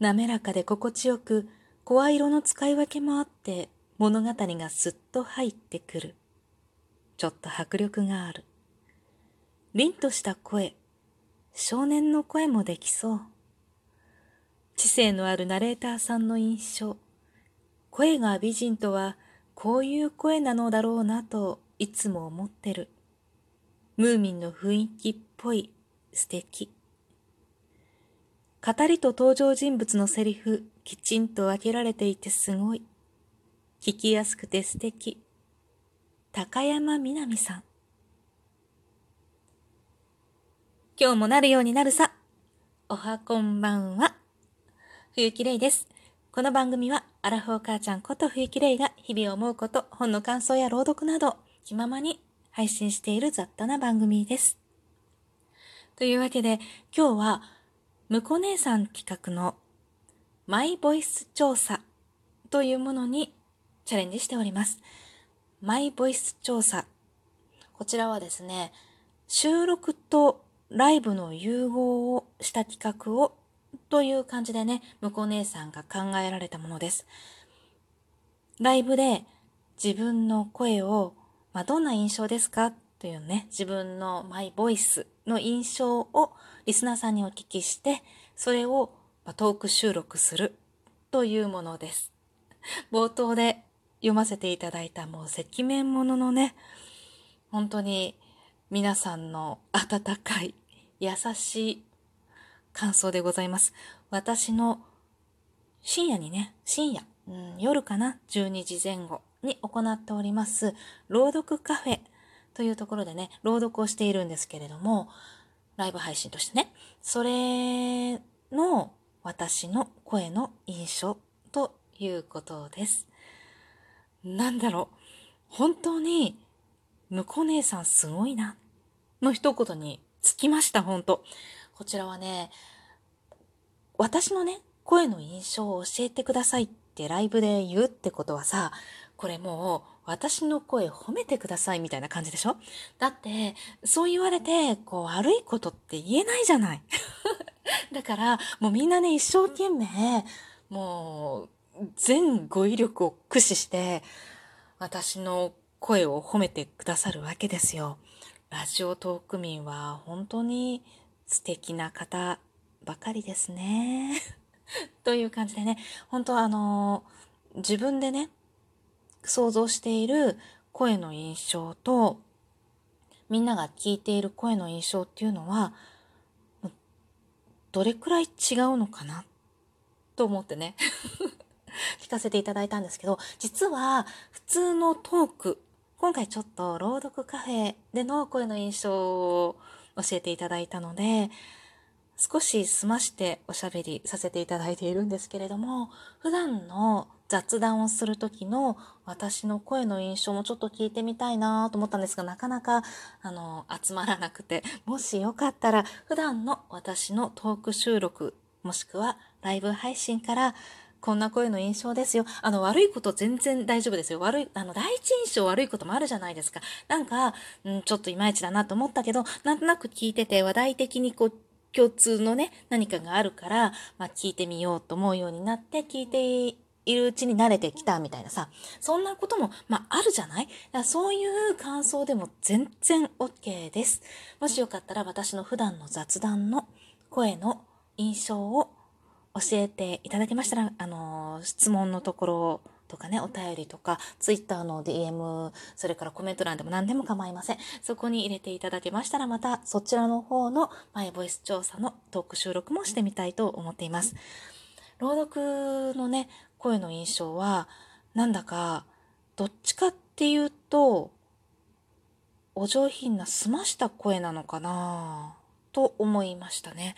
滑らかで心地よく、声色の使い分けもあって物語がすっと入ってくる。ちょっと迫力がある。凛とした声、少年の声もできそう。知性のあるナレーターさんの印象。声が美人とはこういう声なのだろうなといつも思ってる。ムーミンの雰囲気っぽい素敵。語りと登場人物のセリフきちんと分けられていてすごい。聞きやすくて素敵。高山みなみさん。今日もなるようになるさ。おはこんばんは。冬木玲です。この番組は、アラフォー母ちゃんこと冬木玲が日々思うこと、本の感想や朗読など、気ままに配信している雑多な番組です。というわけで、今日は、むこ姉さん企画のマイボイス調査というものにチャレンジしております。マイボイス調査。こちらはですね、収録とライブの融合をした企画をという感じでね、向こう姉さんが考えられたものです。ライブで自分の声を、まあ、どんな印象ですか？というね、自分のマイボイスの印象をリスナーさんにお聞きして、それをトーク収録するというものです。冒頭で読ませていただいたもう赤面もののね、本当に皆さんの温かい優しい感想でございます。私の深夜にね、深夜、うん、夜かな、12時前後に行っております、朗読カフェというところでね、朗読をしているんですけれども、ライブ配信としてね、それの私の声の印象ということです。なんだろう、本当に、向こう姉さんすごいな、の一言につきました、本当。こちらはね、私のね、声の印象を教えてくださいってライブで言うってことはさ、これもう私の声褒めてくださいみたいな感じでしょ？だって、そう言われて、こう悪いことって言えないじゃない。だから、もうみんなね、一生懸命、もう、全語彙力を駆使して、私の声を褒めてくださるわけですよ。ラジオトーク民は本当に素敵な方ばかりですね。という感じでね、本当あの自分でね、想像している声の印象と、みんなが聞いている声の印象っていうのは、どれくらい違うのかな？と思ってね。聞かせていただいたんですけど、実は普通のトーク、今回ちょっと朗読カフェでの声の印象を教えていただいたので、少し済ましておしゃべりさせていただいているんですけれども、普段の雑談をする時の私の声の印象もちょっと聞いてみたいなと思ったんですが、なかなか、あの、集まらなくて、もしよかったら、普段の私のトーク収録、もしくはライブ配信から、こんな声の印象ですよ。あの、悪いこと全然大丈夫ですよ。悪い、あの、第一印象悪いこともあるじゃないですか。なんか、ん、ちょっといまいちだなと思ったけど、なんとなく聞いてて話題的にこう、共通のね、何かがあるから、まあ、聞いてみようと思うようになって、聞いているうちに慣れてきたみたいなさ、そんなことも、まあ、あるじゃない？だからそういう感想でも全然 OK です。もしよかったら私の普段の雑談の声の印象を教えていただけましたら、あのー、質問のところとかね、お便りとか、ツイッターの DM、それからコメント欄でも何でも構いません。そこに入れていただけましたら、またそちらの方のマイボイス調査のトーク収録もしてみたいと思っています。朗読のね、声の印象は、なんだか、どっちかっていうと、お上品な澄ました声なのかなと思いましたね。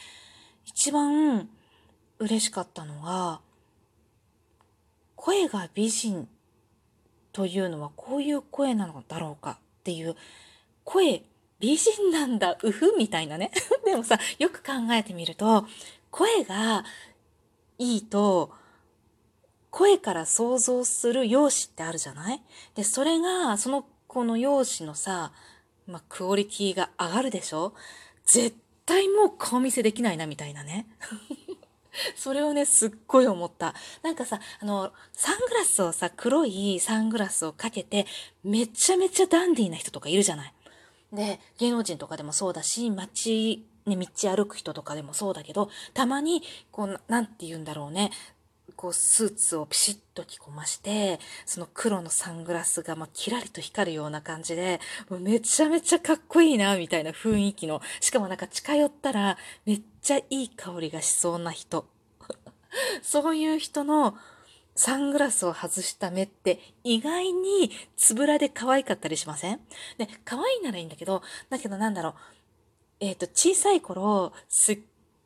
一番嬉しかったのが、声が美人というのはこういう声なのだろうかっていう、声美人なんだ、うふみたいなね。でもさ、よく考えてみると、声がいいと、声から想像する容姿ってあるじゃない？で、それが、その子の容姿のさ、まあ、クオリティが上がるでしょ？絶対もう顔見せできないな、みたいなね。それをね、すっごい思った。なんかさ、あの、サングラスをさ、黒いサングラスをかけて、めちゃめちゃダンディーな人とかいるじゃない？で、芸能人とかでもそうだし、街、ね、道歩く人とかでもそうだけど、たまに、こう、なんて言うんだろうね。こう、スーツをピシッと着こまして、その黒のサングラスが、ま、キラリと光るような感じで、もうめちゃめちゃかっこいいな、みたいな雰囲気の。しかもなんか近寄ったら、めっちゃいい香りがしそうな人。そういう人の、サングラスを外した目って意外につぶらで可愛かったりしません？で、可愛いならいいんだけど、だけどなんだろう。えっ、ー、と、小さい頃、すっ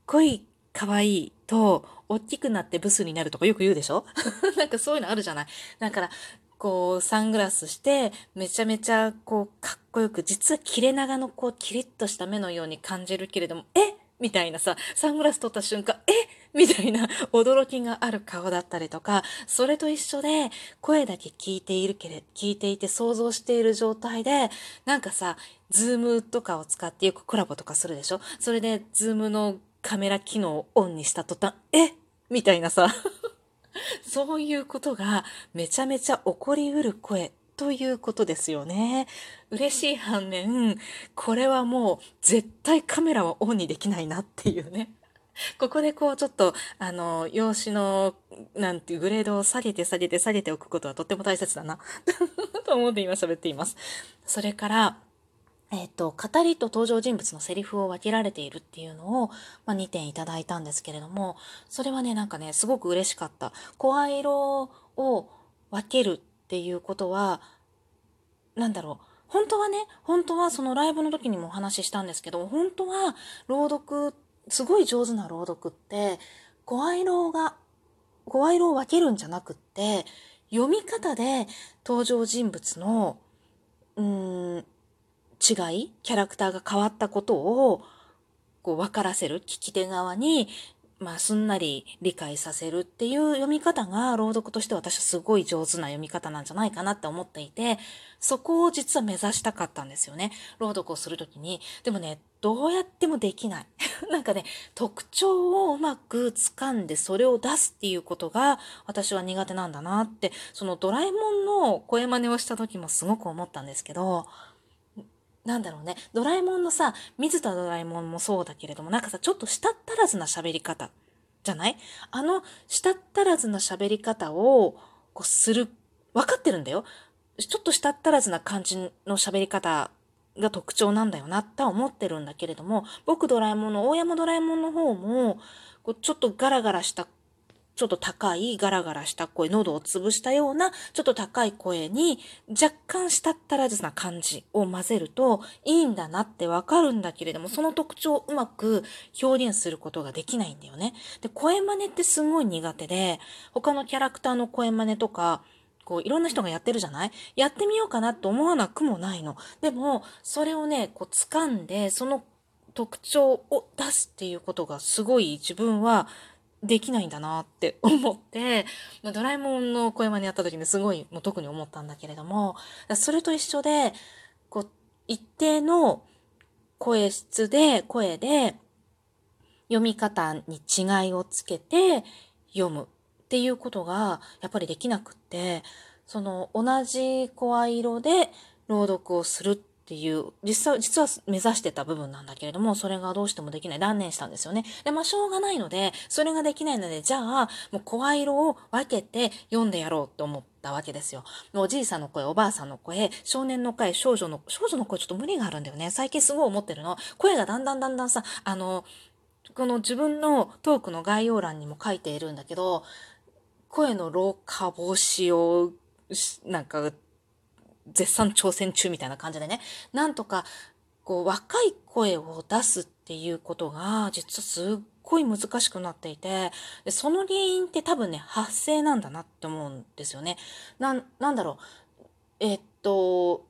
ごい可愛いと、大きくなってブスになるとかよく言うでしょ？なんかそういうのあるじゃない？だから、こう、サングラスして、めちゃめちゃ、こう、かっこよく、実は切れ長の、こう、キリッとした目のように感じるけれども、え？みたいなさ、サングラス取った瞬間、え？みたいな 驚きがある顔だったりとか、それと一緒で声だけ聞いているけれ、聞いていて想像している状態で、なんかさ、ズームとかを使ってよくコラボとかするでしょ？それでズームのカメラ機能をオンにした途端、え？みたいなさ、そういうことがめちゃめちゃ起こりうる声ということですよね。嬉しい反面、これはもう絶対カメラはオンにできないなっていうね。ここでこうちょっと、あの、用紙の、なんていうグレードを下げて下げて下げておくことはとっても大切だな と思って今喋っています。それから、えっ、ー、と、語りと登場人物のセリフを分けられているっていうのを、まあ、2点いただいたんですけれども、それはね、なんかね、すごく嬉しかった。声色を分けるっていうことは、なんだろう。本当はね、本当はそのライブの時にもお話ししたんですけど、本当は朗読すごい上手な朗読って、声色が、声色を分けるんじゃなくって、読み方で登場人物の、うん、違い、キャラクターが変わったことを、こう分からせる、聞き手側にまあ、すんなり理解させるっていう読み方が朗読として私はすごい上手な読み方なんじゃないかなって思っていて、そこを実は目指したかったんですよね。朗読をするときに。でもね、どうやってもできない。なんかね、特徴をうまく掴んでそれを出すっていうことが私は苦手なんだなって、そのドラえもんの声真似をした時もすごく思ったんですけど、なんだろうね、ドラえもんのさ、水田ドラえもんもそうだけれども、なんかさ、ちょっと舌ったらずな喋り方じゃない？あの、舌ったらずな喋り方を、こう、する、分かってるんだよ。ちょっと舌ったらずな感じの喋り方が特徴なんだよな、とは思ってるんだけれども、僕ドラえもんの、大山ドラえもんの方も、こうちょっとガラガラしたちょっと高いガラガラした声、喉を潰したようなちょっと高い声に若干したったらずな感じを混ぜるといいんだなってわかるんだけれども、その特徴をうまく表現することができないんだよね。で、声真似ってすごい苦手で、他のキャラクターの声真似とか、こういろんな人がやってるじゃない？やってみようかなと思わなくもないの。でも、それをね、こう掴んで、その特徴を出すっていうことがすごい自分はできないんだなって 思って、ドラえもんの声真似やった時にすごいもう特に思ったんだけれども、それと一緒で、こう、一定の声質で、声で、読み方に違いをつけて読むっていうことがやっぱりできなくって、その同じ声色で朗読をするっていう、実際、実は目指してた部分なんだけれども、それがどうしてもできない。断念したんですよね。で、まあ、しょうがないので、それができないので、じゃあ、もう声色を分けて読んでやろうと思ったわけですよ。おじいさんの声、おばあさんの声、少年の声、少女の、少女の声ちょっと無理があるんだよね。最近すごい思ってるの。声がだんだんだんだんさ、あの、この自分のトークの概要欄にも書いているんだけど、声の老化防止を、なんか、絶賛挑戦中みたいな感じでね、なんとか、こう、若い声を出すっていうことが、実はすっごい難しくなっていて、でその原因って多分ね、発生なんだなって思うんですよね。な、なんだろう。えっと、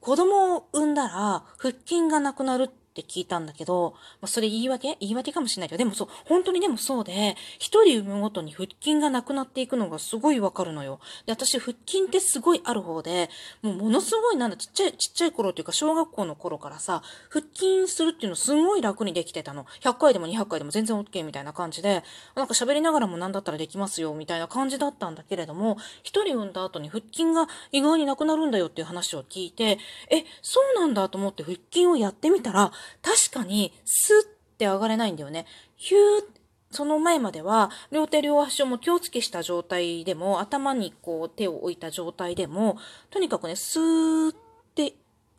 子供を産んだら腹筋がなくなるっって聞いたんだけど、まあ、それ言い訳？言い訳かもしれないけど、でもそう、本当にでもそうで、一人産むごとに腹筋がなくなっていくのがすごいわかるのよ。で、私腹筋ってすごいある方で、もうものすごいなんだ、ちっちゃい、ちっちゃい頃っていうか小学校の頃からさ、腹筋するっていうのすごい楽にできてたの。100回でも200回でも全然 OK みたいな感じで、なんか喋りながらも何だったらできますよみたいな感じだったんだけれども、一人産んだ後に腹筋が意外になくなるんだよっていう話を聞いて、え、そうなんだと思って腹筋をやってみたら、確かにスッって上がれないんだよね。ヒューその前までは、両手両足をもう気をつけした状態でも、頭にこう手を置いた状態でも、とにかくね、スーって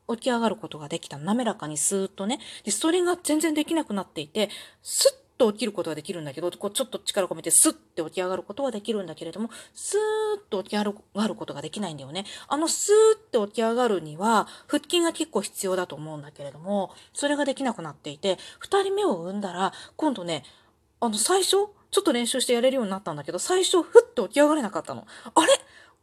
起き上がることができた。滑らかにスーッとね。で、それが全然できなくなっていて、スッと起きることができるんだけど、こうちょっと力を込めてスッて起き上がることはできるんだけれども、スーッと起き上がることができないんだよね。あのスーッて起き上がるには、腹筋が結構必要だと思うんだけれども、それができなくなっていて、二人目を産んだら、今度ね、あの最初、ちょっと練習してやれるようになったんだけど、最初、ふっと起き上がれなかったの。あれ？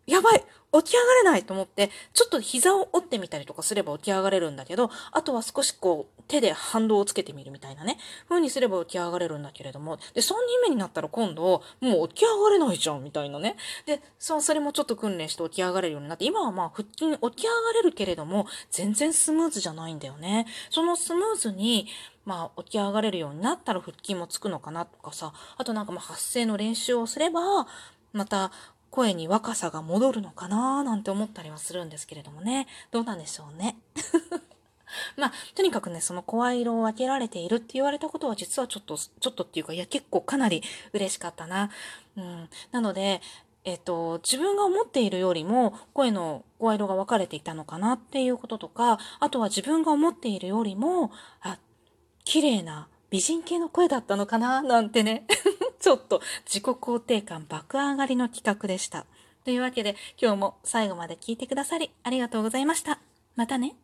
やばい起き上がれないと思って、ちょっと膝を折ってみたりとかすれば起き上がれるんだけど、あとは少しこう、手で反動をつけてみるみたいなね、風にすれば起き上がれるんだけれども、で、3人目になったら今度、もう起き上がれないじゃん、みたいなね。で、そうそれもちょっと訓練して起き上がれるようになって、今はまあ腹筋起き上がれるけれども、全然スムーズじゃないんだよね。そのスムーズに、まあ、起き上がれるようになったら腹筋もつくのかなとかさ、あとなんかまあ発声の練習をすれば、また声に若さが戻るのかななんて思ったりはするんですけれどもね。どうなんでしょうね。まあ、とにかくね、その声色を分けられているって言われたことは実はちょっと、ちょっとっていうか、いや結構かなり嬉しかったな。うん。なので、えっと、自分が思っているよりも声の声色が分かれていたのかなっていうこととか、あとは自分が思っているよりも、あ、綺麗な美人系の声だったのかななんてね。ちょっと自己肯定感爆上がりの企画でした。というわけで今日も最後まで聞いてくださりありがとうございました。またね。